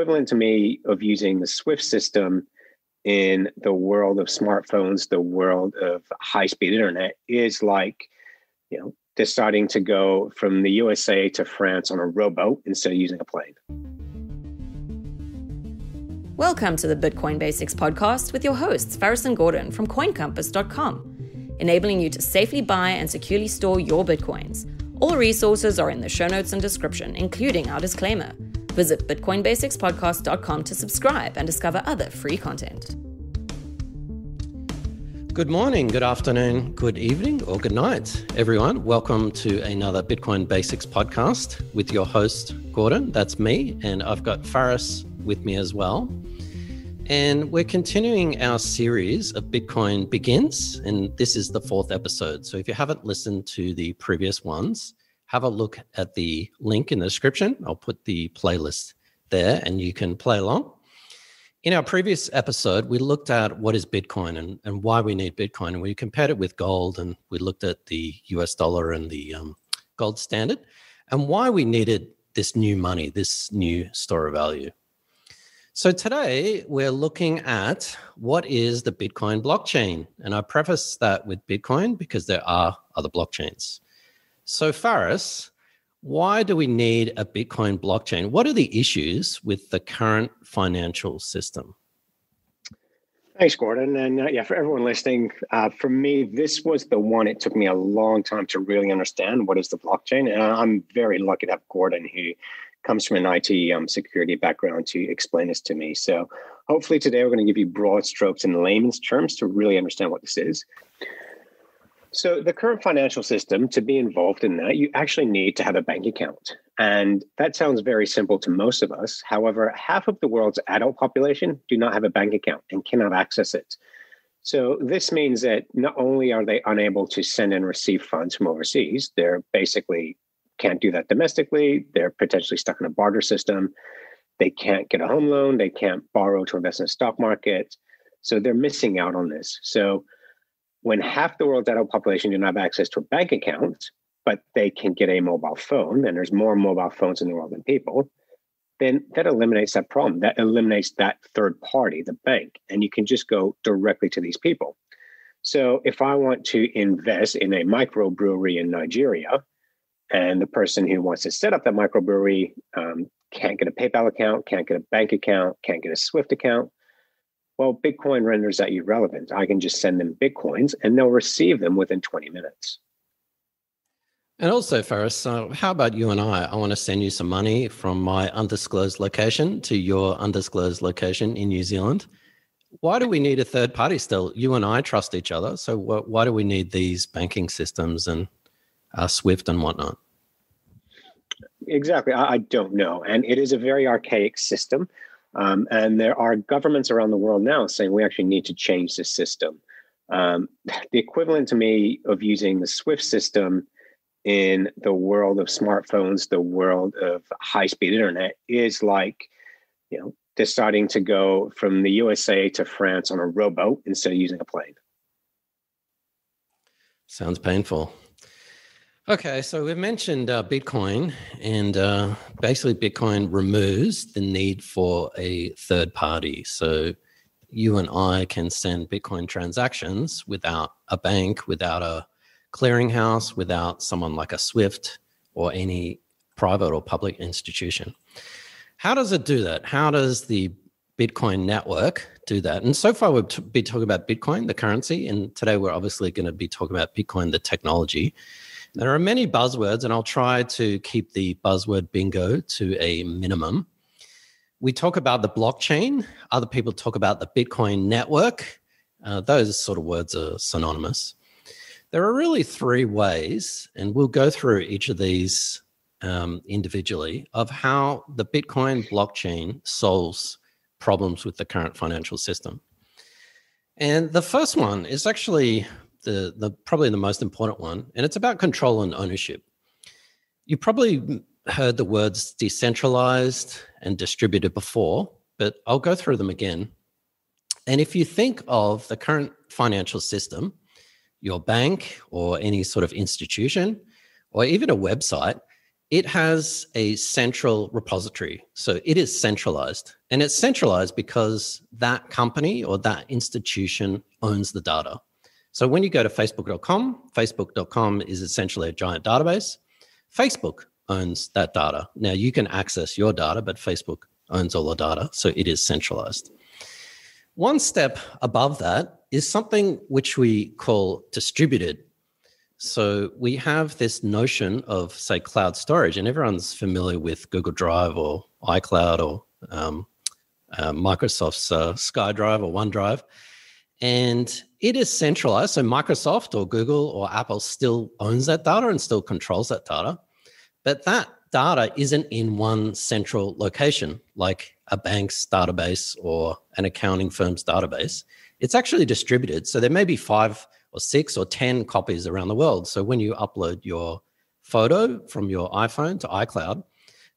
equivalent to me of using the Swift system in the world of smartphones, the world of high speed internet is like, you know, deciding to go from the USA to France on a rowboat instead of using a plane. Welcome to the Bitcoin Basics podcast with your hosts, Faris and Gordon from CoinCompass.com, enabling you to safely buy and securely store your Bitcoins. All resources are in the show notes and description, including our disclaimer. Visit BitcoinBasicsPodcast.com to subscribe and discover other free content. Good morning, good afternoon, good evening, or good night, everyone. Welcome to another Bitcoin Basics podcast with your host, Gordon. That's me. And I've got Faris with me as well. And we're continuing our series of Bitcoin Begins. And this is the fourth episode. So if you haven't listened to the previous ones, have a look at the link in the description. I'll put the playlist there and you can play along. In our previous episode, we looked at what is Bitcoin and, and why we need Bitcoin. And we compared it with gold and we looked at the US dollar and the um, gold standard and why we needed this new money, this new store of value. So today we're looking at what is the Bitcoin blockchain. And I preface that with Bitcoin because there are other blockchains. So, Faris, why do we need a Bitcoin blockchain? What are the issues with the current financial system? Thanks, Gordon. And uh, yeah, for everyone listening, uh, for me, this was the one it took me a long time to really understand what is the blockchain. And I'm very lucky to have Gordon, who comes from an IT um, security background, to explain this to me. So hopefully today we're going to give you broad strokes in layman's terms to really understand what this is. So, the current financial system, to be involved in that, you actually need to have a bank account. And that sounds very simple to most of us. However, half of the world's adult population do not have a bank account and cannot access it. So, this means that not only are they unable to send and receive funds from overseas, they're basically can't do that domestically. They're potentially stuck in a barter system. They can't get a home loan. They can't borrow to invest in the stock market. So, they're missing out on this. So, when half the world's adult population do not have access to a bank account, but they can get a mobile phone, and there's more mobile phones in the world than people, then that eliminates that problem. That eliminates that third party, the bank, and you can just go directly to these people. So if I want to invest in a microbrewery in Nigeria, and the person who wants to set up that microbrewery um, can't get a PayPal account, can't get a bank account, can't get a Swift account, well, Bitcoin renders that irrelevant. I can just send them Bitcoins and they'll receive them within 20 minutes. And also, Faris, uh, how about you and I? I want to send you some money from my undisclosed location to your undisclosed location in New Zealand. Why do we need a third party still? You and I trust each other. So, wh- why do we need these banking systems and uh, SWIFT and whatnot? Exactly. I, I don't know. And it is a very archaic system. Um, and there are governments around the world now saying we actually need to change the system. Um, the equivalent to me of using the SWIFT system in the world of smartphones, the world of high speed internet is like, you know, deciding to go from the USA to France on a rowboat instead of using a plane. Sounds painful. Okay, so we've mentioned uh, Bitcoin, and uh, basically, Bitcoin removes the need for a third party. So you and I can send Bitcoin transactions without a bank, without a clearinghouse, without someone like a Swift or any private or public institution. How does it do that? How does the Bitcoin network do that? And so far, we've t- been talking about Bitcoin, the currency, and today we're obviously going to be talking about Bitcoin, the technology. There are many buzzwords, and I'll try to keep the buzzword bingo to a minimum. We talk about the blockchain, other people talk about the Bitcoin network. Uh, those sort of words are synonymous. There are really three ways, and we'll go through each of these um, individually, of how the Bitcoin blockchain solves problems with the current financial system. And the first one is actually the, the probably the most important one, and it's about control and ownership. You probably heard the words decentralized and distributed before, but I'll go through them again. And if you think of the current financial system, your bank or any sort of institution, or even a website, it has a central repository. So it is centralized. And it's centralized because that company or that institution owns the data. So when you go to facebook.com, facebook.com is essentially a giant database. Facebook owns that data. Now you can access your data, but Facebook owns all the data. So it is centralized. One step above that is something which we call distributed so we have this notion of, say, cloud storage, and everyone's familiar with Google Drive or iCloud or um, uh, Microsoft's uh, SkyDrive or OneDrive. And it is centralized. Uh, so Microsoft or Google or Apple still owns that data and still controls that data. But that data isn't in one central location, like a bank's database or an accounting firm's database. It's actually distributed. So there may be five or six or 10 copies around the world. So when you upload your photo from your iPhone to iCloud,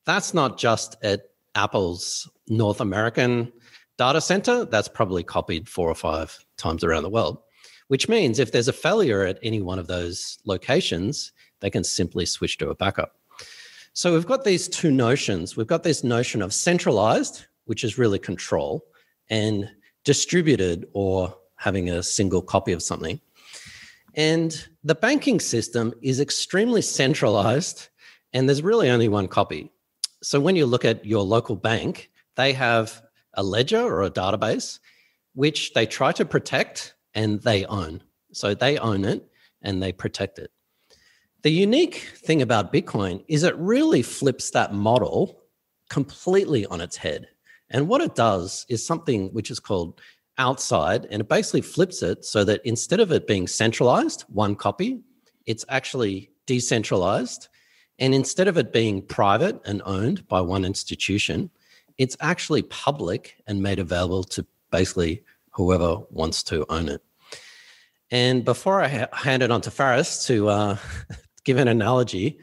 that's not just at Apple's North American data center, that's probably copied four or five times around the world, which means if there's a failure at any one of those locations, they can simply switch to a backup. So we've got these two notions. We've got this notion of centralized, which is really control, and distributed or having a single copy of something. And the banking system is extremely centralized, and there's really only one copy. So when you look at your local bank, they have a ledger or a database which they try to protect and they own. So they own it and they protect it. The unique thing about Bitcoin is it really flips that model completely on its head. And what it does is something which is called outside and it basically flips it so that instead of it being centralized, one copy, it's actually decentralized. And instead of it being private and owned by one institution, it's actually public and made available to basically whoever wants to own it. And before I ha- hand it on to Faris to uh, give an analogy,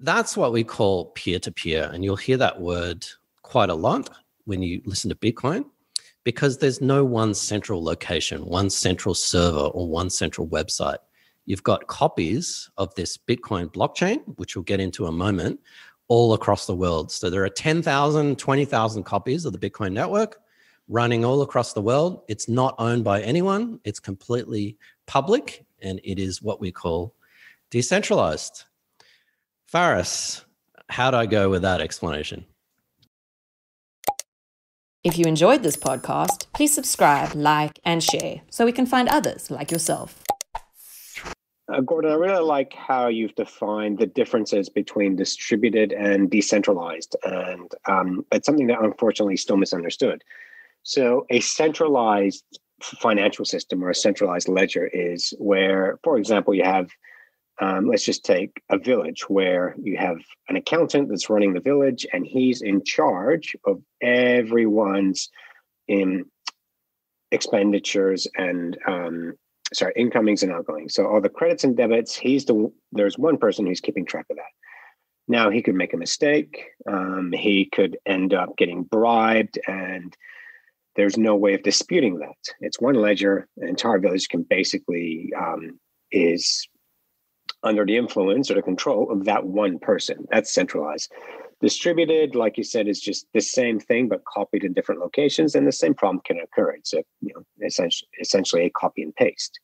that's what we call peer to peer. And you'll hear that word quite a lot when you listen to Bitcoin because there's no one central location, one central server, or one central website. You've got copies of this Bitcoin blockchain, which we'll get into a moment, all across the world. So there are 10,000, 20,000 copies of the Bitcoin network running all across the world. It's not owned by anyone, it's completely public, and it is what we call decentralized. Faris, how'd I go with that explanation? If you enjoyed this podcast, please subscribe, like, and share so we can find others like yourself. Uh, Gordon, I really like how you've defined the differences between distributed and decentralized. And um, it's something that unfortunately is still misunderstood. So, a centralized financial system or a centralized ledger is where, for example, you have um, let's just take a village where you have an accountant that's running the village and he's in charge of everyone's in expenditures and um, sorry incomings and outgoings. So all the credits and debits he's the there's one person who's keeping track of that. Now he could make a mistake. Um, he could end up getting bribed and there's no way of disputing that. It's one ledger. The entire village can basically um, is under the influence or the control of that one person. That's centralized. Distributed, like you said, is just the same thing but copied in different locations, and the same problem can occur. It's a you know essentially essentially a copy and paste.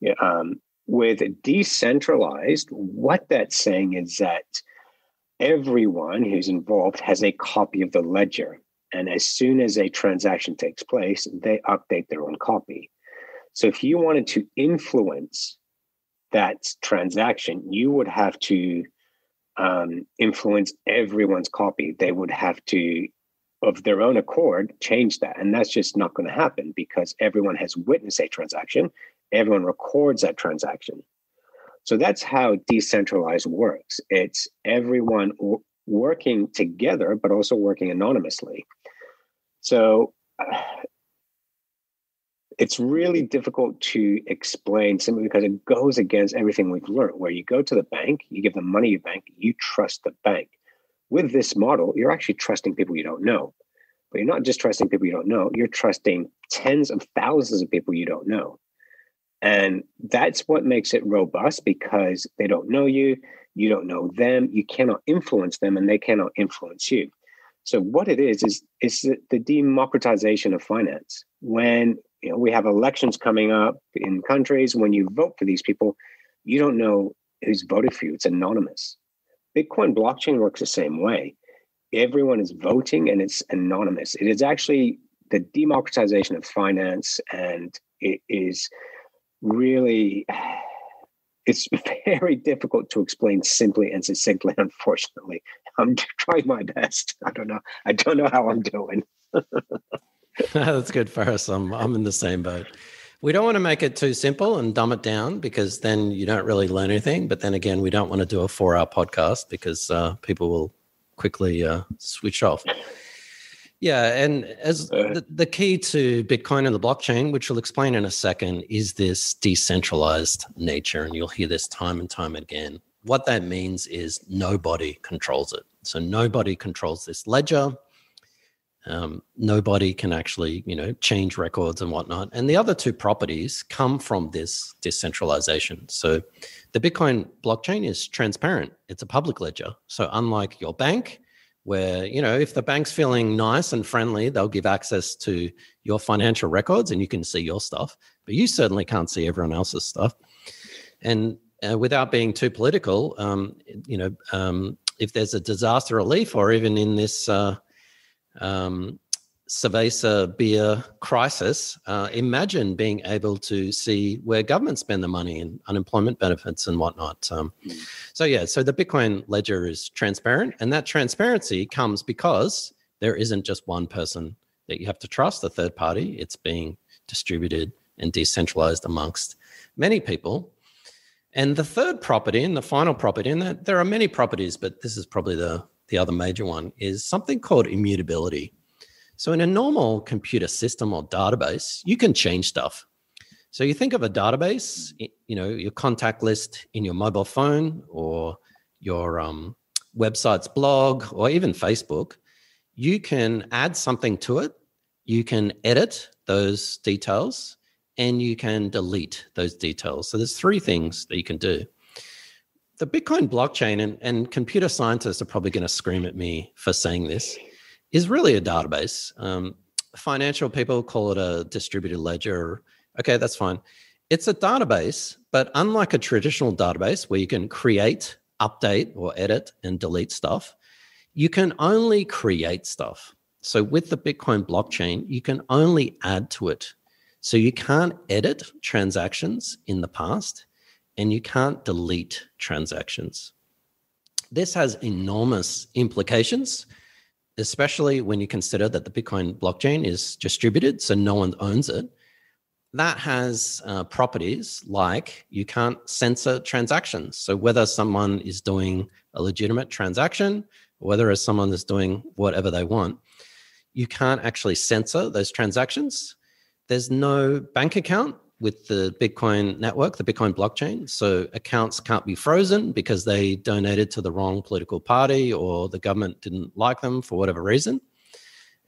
Yeah, um, with decentralized, what that's saying is that everyone who's involved has a copy of the ledger, and as soon as a transaction takes place, they update their own copy. So if you wanted to influence that transaction, you would have to um, influence everyone's copy. They would have to, of their own accord, change that. And that's just not going to happen because everyone has witnessed a transaction, everyone records that transaction. So that's how decentralized works. It's everyone w- working together, but also working anonymously. So uh, it's really difficult to explain simply because it goes against everything we've learned. Where you go to the bank, you give them money you bank, you trust the bank. With this model, you're actually trusting people you don't know. But you're not just trusting people you don't know, you're trusting tens of thousands of people you don't know. And that's what makes it robust because they don't know you. You don't know them. You cannot influence them, and they cannot influence you. So what it is is is the democratization of finance. When you know we have elections coming up in countries, when you vote for these people, you don't know who's voted for you. It's anonymous. Bitcoin blockchain works the same way. Everyone is voting and it's anonymous. It is actually the democratization of finance, and it is really it's very difficult to explain simply and succinctly unfortunately i'm trying my best i don't know i don't know how i'm doing that's good for us I'm, I'm in the same boat we don't want to make it too simple and dumb it down because then you don't really learn anything but then again we don't want to do a four hour podcast because uh, people will quickly uh, switch off yeah, and as the, the, key to Bitcoin and the blockchain, which we'll explain in a second, is this decentralized nature. And you'll hear this time and time again. What that means is nobody controls it. So nobody controls this ledger. Um, nobody can actually, you know, change records and whatnot. And the other two properties come from this decentralization. So the Bitcoin blockchain is transparent. It's a public ledger. So unlike your bank, where you know if the bank's feeling nice and friendly they'll give access to your financial records and you can see your stuff but you certainly can't see everyone else's stuff and uh, without being too political um, you know um, if there's a disaster relief or even in this uh, um, Cerveza beer crisis, uh, imagine being able to see where governments spend the money and unemployment benefits and whatnot. Um, so, yeah, so the Bitcoin ledger is transparent, and that transparency comes because there isn't just one person that you have to trust, a third party. It's being distributed and decentralized amongst many people. And the third property and the final property, and there are many properties, but this is probably the, the other major one, is something called immutability. So in a normal computer system or database, you can change stuff. So you think of a database, you know, your contact list in your mobile phone or your um, website's blog or even Facebook, you can add something to it. You can edit those details and you can delete those details. So there's three things that you can do. The Bitcoin blockchain, and, and computer scientists are probably going to scream at me for saying this, is really a database. Um, financial people call it a distributed ledger. Okay, that's fine. It's a database, but unlike a traditional database where you can create, update, or edit and delete stuff, you can only create stuff. So with the Bitcoin blockchain, you can only add to it. So you can't edit transactions in the past and you can't delete transactions. This has enormous implications especially when you consider that the Bitcoin blockchain is distributed, so no one owns it. That has uh, properties like you can't censor transactions. So whether someone is doing a legitimate transaction, whether someone is doing whatever they want, you can't actually censor those transactions. There's no bank account with the Bitcoin network, the Bitcoin blockchain. So accounts can't be frozen because they donated to the wrong political party or the government didn't like them for whatever reason.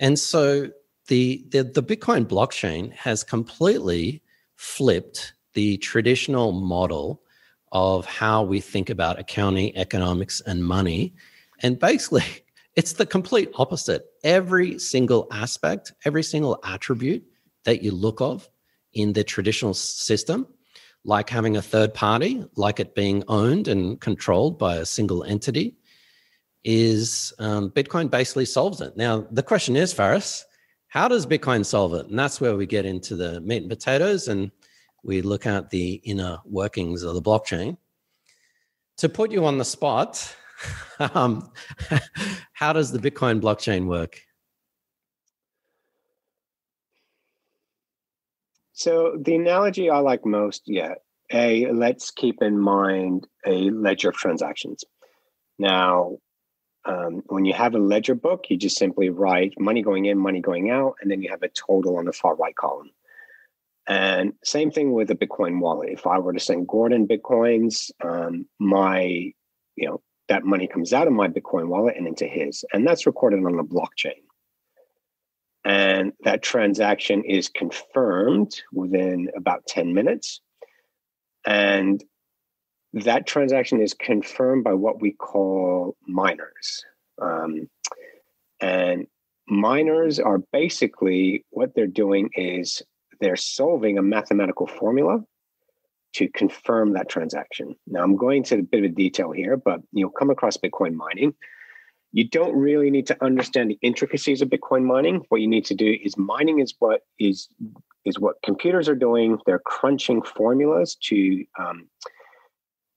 And so the, the, the Bitcoin blockchain has completely flipped the traditional model of how we think about accounting, economics, and money. And basically, it's the complete opposite. Every single aspect, every single attribute that you look of in the traditional system, like having a third party, like it being owned and controlled by a single entity, is um, Bitcoin basically solves it. Now, the question is, Faris, how does Bitcoin solve it? And that's where we get into the meat and potatoes and we look at the inner workings of the blockchain. To put you on the spot, um, how does the Bitcoin blockchain work? So the analogy I like most, yeah, a let's keep in mind a ledger of transactions. Now, um, when you have a ledger book, you just simply write money going in, money going out, and then you have a total on the far right column. And same thing with a Bitcoin wallet. If I were to send Gordon Bitcoins, um, my, you know, that money comes out of my Bitcoin wallet and into his, and that's recorded on the blockchain and that transaction is confirmed within about 10 minutes. And that transaction is confirmed by what we call miners. Um, and miners are basically what they're doing is they're solving a mathematical formula to confirm that transaction. Now, I'm going to a bit of detail here, but you'll come across Bitcoin mining. You don't really need to understand the intricacies of Bitcoin mining. What you need to do is mining is what is is what computers are doing. They're crunching formulas to um,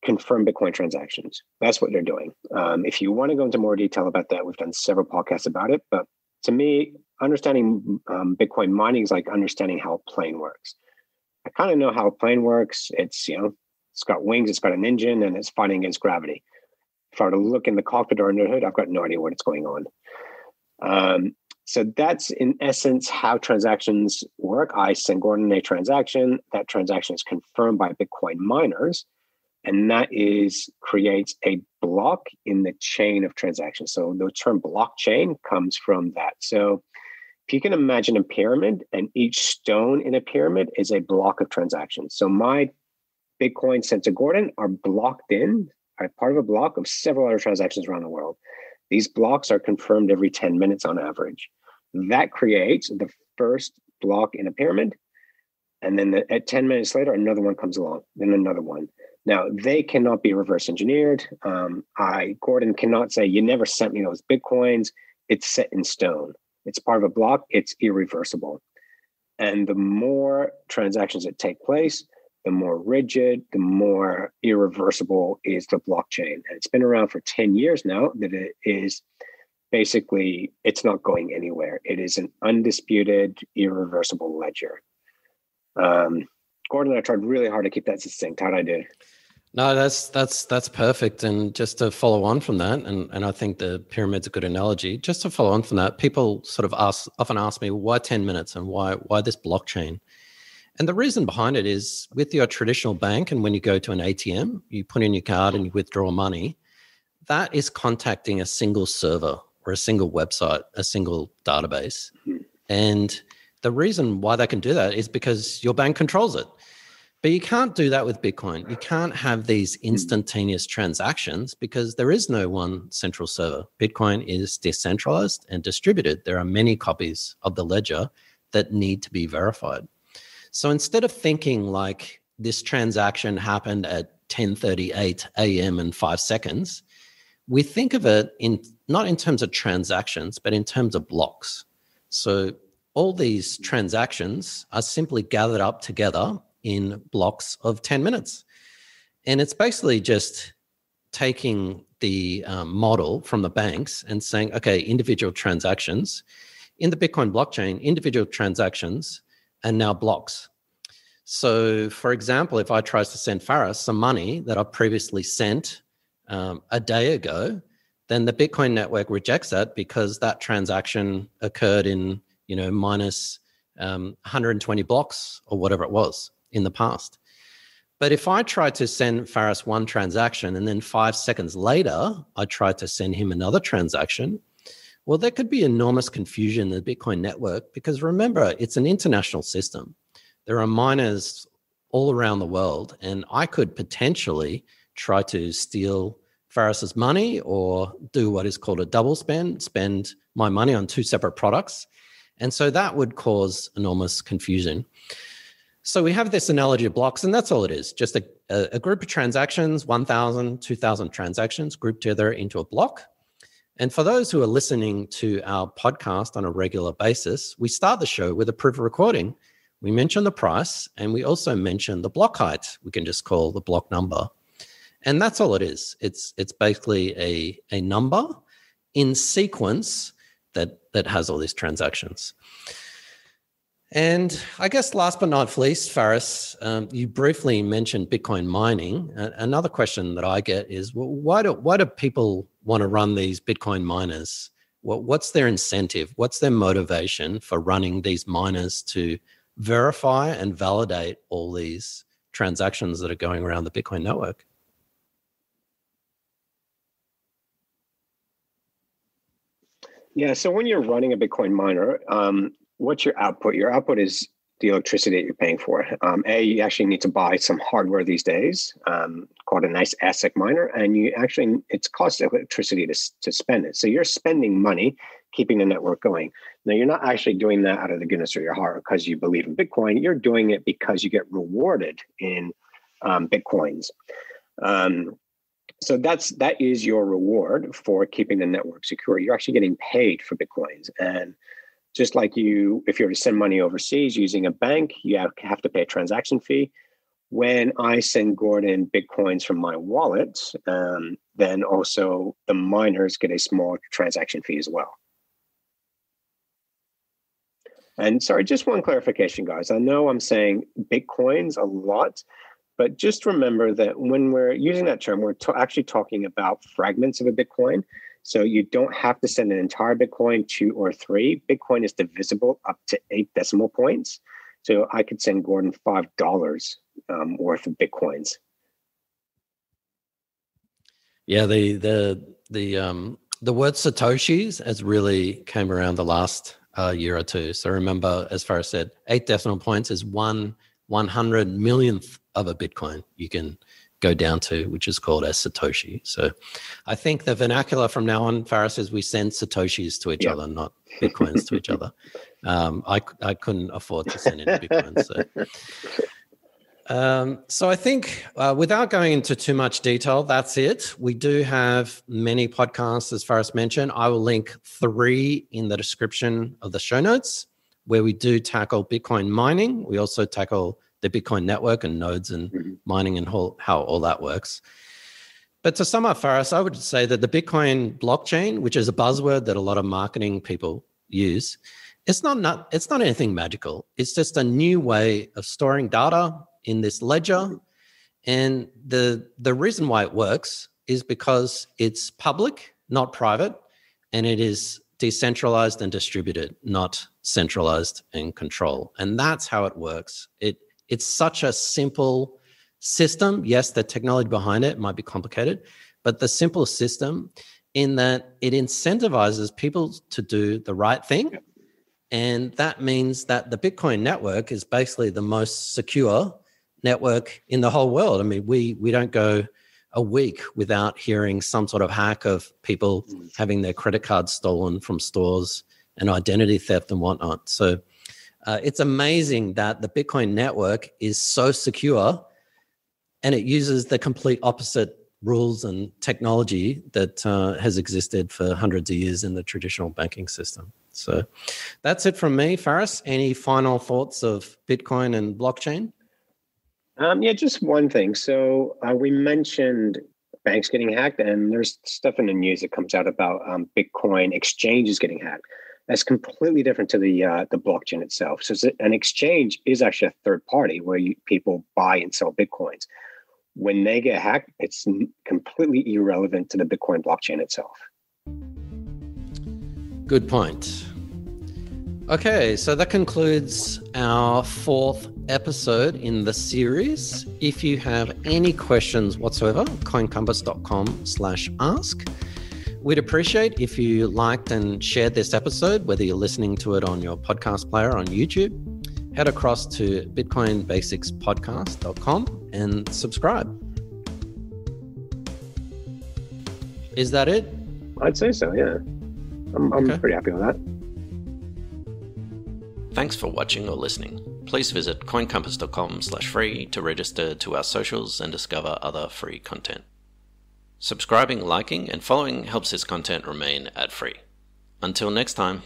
confirm Bitcoin transactions. That's what they're doing. Um, if you want to go into more detail about that, we've done several podcasts about it. But to me, understanding um, Bitcoin mining is like understanding how a plane works. I kind of know how a plane works. It's you know, it's got wings, it's got an engine, and it's fighting against gravity. If I were to look in the cockpit or under the hood, I've got no idea what's going on. Um, so that's in essence how transactions work. I send Gordon a transaction. That transaction is confirmed by Bitcoin miners, and that is creates a block in the chain of transactions. So the term blockchain comes from that. So if you can imagine a pyramid and each stone in a pyramid is a block of transactions. So my Bitcoin sent to Gordon are blocked in, are part of a block of several other transactions around the world. These blocks are confirmed every 10 minutes on average. That creates the first block in a pyramid. And then the, at 10 minutes later, another one comes along, then another one. Now, they cannot be reverse engineered. Um, I, Gordon, cannot say, you never sent me those Bitcoins. It's set in stone it's part of a block, it's irreversible. And the more transactions that take place, the more rigid, the more irreversible is the blockchain. And it's been around for 10 years now that it is basically it's not going anywhere. It is an undisputed, irreversible ledger. Um, Gordon, I tried really hard to keep that succinct. How'd I do? No, that's that's that's perfect. And just to follow on from that, and, and I think the pyramid's a good analogy. Just to follow on from that, people sort of ask often ask me why 10 minutes and why why this blockchain? And the reason behind it is with your traditional bank, and when you go to an ATM, you put in your card and you withdraw money, that is contacting a single server or a single website, a single database. Hmm. And the reason why they can do that is because your bank controls it. But you can't do that with Bitcoin. You can't have these hmm. instantaneous transactions because there is no one central server. Bitcoin is decentralized and distributed. There are many copies of the ledger that need to be verified. So instead of thinking like this transaction happened at 10:38 a.m. in 5 seconds, we think of it in not in terms of transactions, but in terms of blocks. So all these transactions are simply gathered up together in blocks of 10 minutes. And it's basically just taking the um, model from the banks and saying, okay, individual transactions in the Bitcoin blockchain, individual transactions and now blocks. So, for example, if I try to send Faris some money that I previously sent um, a day ago, then the Bitcoin network rejects that because that transaction occurred in, you know, minus um, 120 blocks or whatever it was in the past. But if I try to send Faris one transaction and then five seconds later, I try to send him another transaction, well, there could be enormous confusion in the Bitcoin network because remember, it's an international system. There are miners all around the world, and I could potentially try to steal Faris's money or do what is called a double spend, spend my money on two separate products. And so that would cause enormous confusion. So we have this analogy of blocks, and that's all it is just a, a group of transactions 1,000, 2,000 transactions grouped together into a block. And for those who are listening to our podcast on a regular basis, we start the show with a proof of recording. We mention the price and we also mention the block height, we can just call the block number. And that's all it is. It's it's basically a, a number in sequence that that has all these transactions. And I guess last but not least, Faris, um, you briefly mentioned Bitcoin mining. Uh, another question that I get is well, why, do, why do people want to run these Bitcoin miners? What, what's their incentive? What's their motivation for running these miners to verify and validate all these transactions that are going around the Bitcoin network? Yeah, so when you're running a Bitcoin miner, um, what's your output? Your output is the electricity that you're paying for. Um, a, you actually need to buy some hardware these days um, called a nice ASIC miner, and you actually it's cost electricity to to spend it. So you're spending money keeping the network going. Now you're not actually doing that out of the goodness of your heart because you believe in Bitcoin. You're doing it because you get rewarded in um, bitcoins. Um, so that's that is your reward for keeping the network secure. You're actually getting paid for bitcoins, and just like you, if you were to send money overseas using a bank, you have, to pay a transaction fee. When I send Gordon bitcoins from my wallet, um, then also the miners get a small transaction fee as well. And sorry, just one clarification, guys. I know I'm saying bitcoins a lot, but just remember that when we're using that term, we're actually talking about fragments of a Bitcoin. So you don't have to send an entire Bitcoin, two or three. Bitcoin is divisible up to eight decimal points. So I could send Gordon five dollars um, worth of Bitcoins. Yeah, the the the um the word satoshis has really came around the last uh, year or two. So remember, as Faris said, eight decimal points is one one hundred millionth of a Bitcoin you can go down to, which is called a Satoshi. So I think the vernacular from now on, Faris, is we send Satoshis to each other, not Bitcoins to each other. Um, I, I couldn't afford to send any Bitcoins. So. Um, so I think uh, without going into too much detail, that's it. We do have many podcasts, as Faris mentioned. I will link three in the description of the show notes where we do tackle Bitcoin mining. We also tackle the Bitcoin network and nodes and mm-hmm. mining and how, how all that works. But to sum up, Faris, I would say that the Bitcoin blockchain, which is a buzzword that a lot of marketing people use, it's not, not it's not anything magical. It's just a new way of storing data in this ledger. And the the reason why it works is because it's public, not private, and it is decentralized and distributed, not centralized and control. And that's how it works. It it's such a simple system. Yes, the technology behind it might be complicated, but the simple system in that it incentivizes people to do the right thing. And that means that the Bitcoin network is basically the most secure network in the whole world. I mean, we we don't go a week without hearing some sort of hack of people mm. having their credit cards stolen from stores and identity theft and whatnot. So uh, it's amazing that the Bitcoin network is so secure and it uses the complete opposite rules and technology that uh, has existed for hundreds of years in the traditional banking system. So that's it from me, Faris. Any final thoughts of Bitcoin and blockchain? Um, yeah, just one thing. So uh, we mentioned banks getting hacked, and there's stuff in the news that comes out about um, Bitcoin exchanges getting hacked. That's completely different to the uh, the blockchain itself. So an exchange is actually a third party where you, people buy and sell bitcoins. When they get hacked, it's completely irrelevant to the Bitcoin blockchain itself. Good point. Okay, so that concludes our fourth episode in the series. If you have any questions whatsoever, coincompass.com slash ask. We'd appreciate if you liked and shared this episode, whether you're listening to it on your podcast player on YouTube. Head across to bitcoinbasicspodcast.com and subscribe. Is that it? I'd say so, yeah. I'm, I'm okay. pretty happy with that. Thanks for watching or listening. Please visit coincompass.com slash free to register to our socials and discover other free content. Subscribing, liking, and following helps this content remain ad free. Until next time.